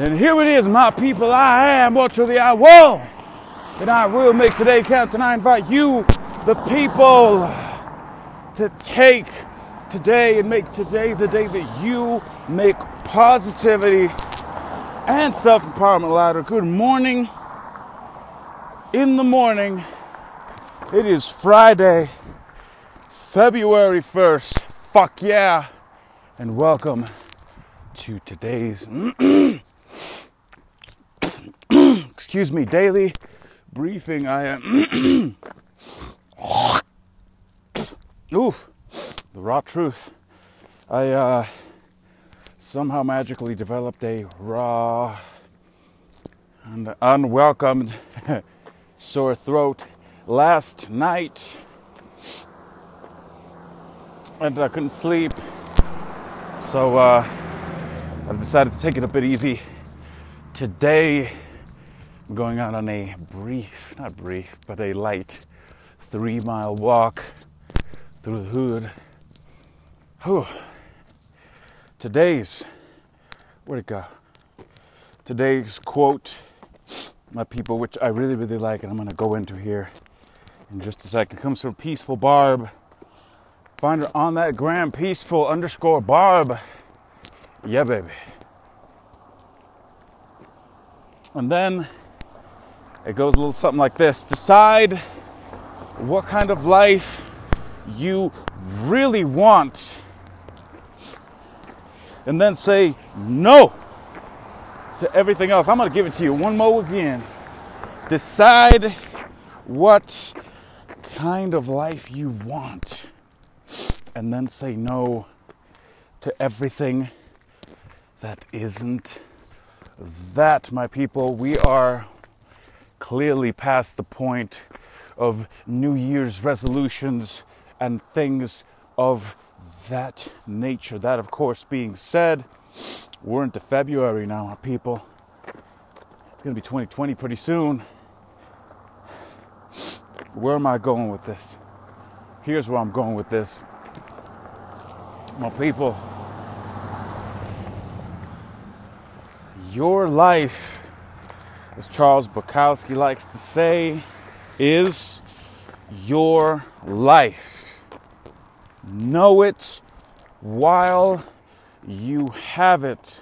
And here it is, my people. I am what truly I will. And I will make today count. And I invite you, the people, to take today and make today the day that you make positivity and self empowerment louder. Good morning. In the morning, it is Friday, February 1st. Fuck yeah. And welcome to today's, excuse me, daily briefing. I am, oof, the raw truth. I uh, somehow magically developed a raw and unwelcomed sore throat last night. And I couldn't sleep. So uh, I've decided to take it a bit easy. Today, Going out on a brief, not brief, but a light three mile walk through the hood. Whew. Today's, where'd it go? Today's quote, my people, which I really, really like, and I'm going to go into here in just a second, it comes from Peaceful Barb. Find her on that gram, peaceful underscore Barb. Yeah, baby. And then it goes a little something like this Decide what kind of life you really want, and then say no to everything else. I'm going to give it to you one more again. Decide what kind of life you want, and then say no to everything that isn't that, my people. We are clearly past the point of New Year's resolutions and things of that nature. That, of course, being said, we're into February now, my people. It's going to be 2020 pretty soon. Where am I going with this? Here's where I'm going with this. My people, your life, as Charles Bukowski likes to say, is your life. Know it while you have it.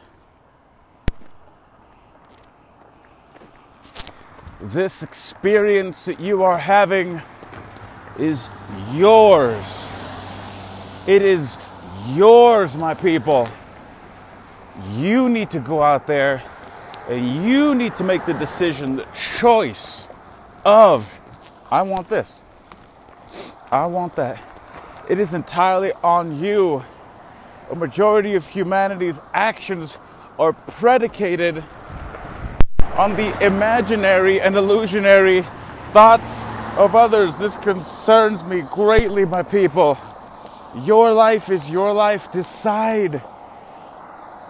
This experience that you are having is yours. It is yours, my people. You need to go out there and you need to make the decision, the choice of, I want this. I want that. It is entirely on you. A majority of humanity's actions are predicated on the imaginary and illusionary thoughts of others. This concerns me greatly, my people. Your life is your life. Decide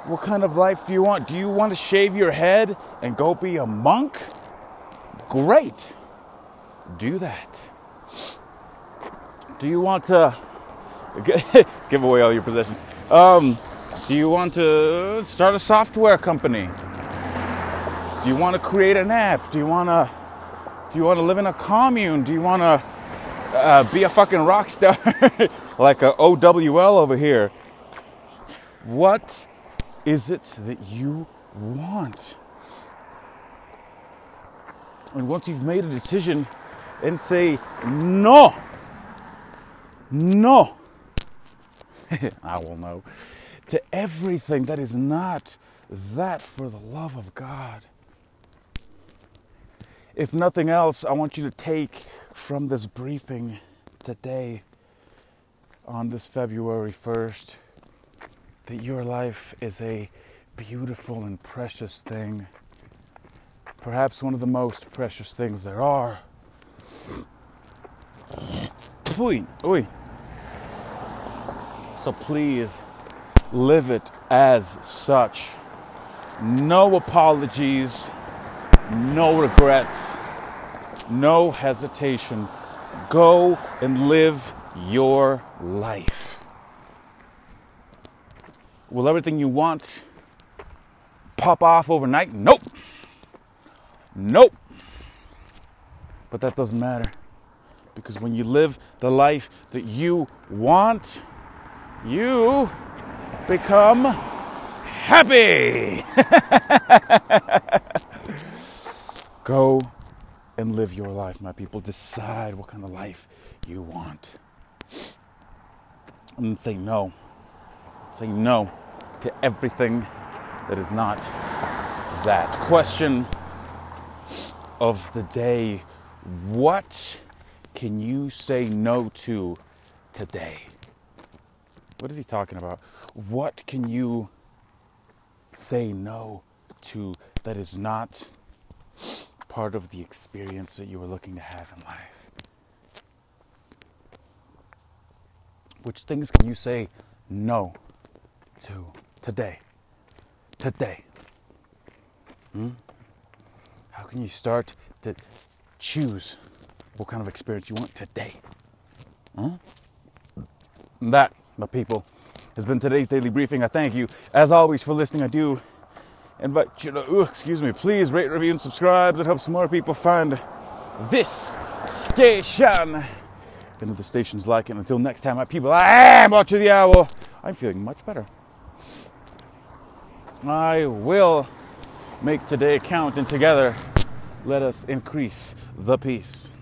what kind of life do you want? Do you want to shave your head and go be a monk? Great. Do that. Do you want to give away all your possessions? Um, do you want to start a software company? Do you want to create an app? Do you want to do you want to live in a commune? Do you want to uh, be a fucking rock star like a OWL over here? What is it that you want? And once you've made a decision, then say no. No. I will know. To everything that is not that for the love of God. If nothing else, I want you to take from this briefing today on this February 1st that your life is a beautiful and precious thing. Perhaps one of the most precious things there are. Oi, oi. So please live it as such. No apologies, no regrets, no hesitation. Go and live your life. Will everything you want pop off overnight? Nope. Nope. But that doesn't matter. Because when you live the life that you want, you become happy. Go and live your life, my people. Decide what kind of life you want. And say no. Say no to everything that is not that. Question of the day What can you say no to today? What is he talking about? What can you say no to that is not part of the experience that you are looking to have in life? Which things can you say no to today? Today. Hmm? How can you start to choose what kind of experience you want today? And that, my people, has been today's daily briefing. I thank you, as always, for listening. I do invite you to, ooh, excuse me, please rate, review, and subscribe. It helps more people find this station. If the station's like it, until next time, my people, I am Archer the Owl. I'm feeling much better. I will make today count, and together let us increase the peace.